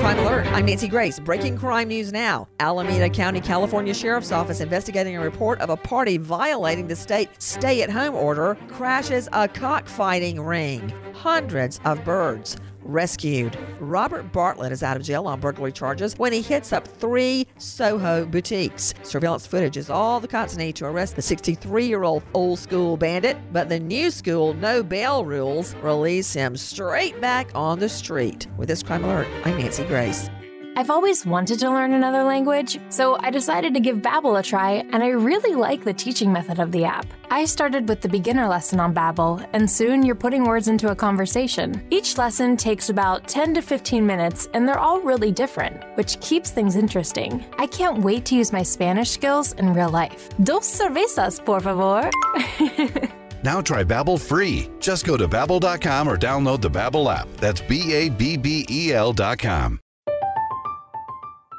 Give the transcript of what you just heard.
Crime Alert. I'm Nancy Grace. Breaking crime news now. Alameda County, California Sheriff's Office investigating a report of a party violating the state stay at home order crashes a cockfighting ring. Hundreds of birds rescued. Robert Bartlett is out of jail on burglary charges when he hits up three Soho boutiques. Surveillance footage is all the cops need to arrest the 63 year old old school bandit, but the new school no bail rules release him straight back on the street. With this crime alert, I'm Nancy Grace. I've always wanted to learn another language, so I decided to give Babbel a try, and I really like the teaching method of the app. I started with the beginner lesson on Babbel, and soon you're putting words into a conversation. Each lesson takes about 10 to 15 minutes, and they're all really different, which keeps things interesting. I can't wait to use my Spanish skills in real life. Dos cervezas, por favor. Now try Babbel free. Just go to babbel.com or download the Babbel app. That's B A B B E L.com.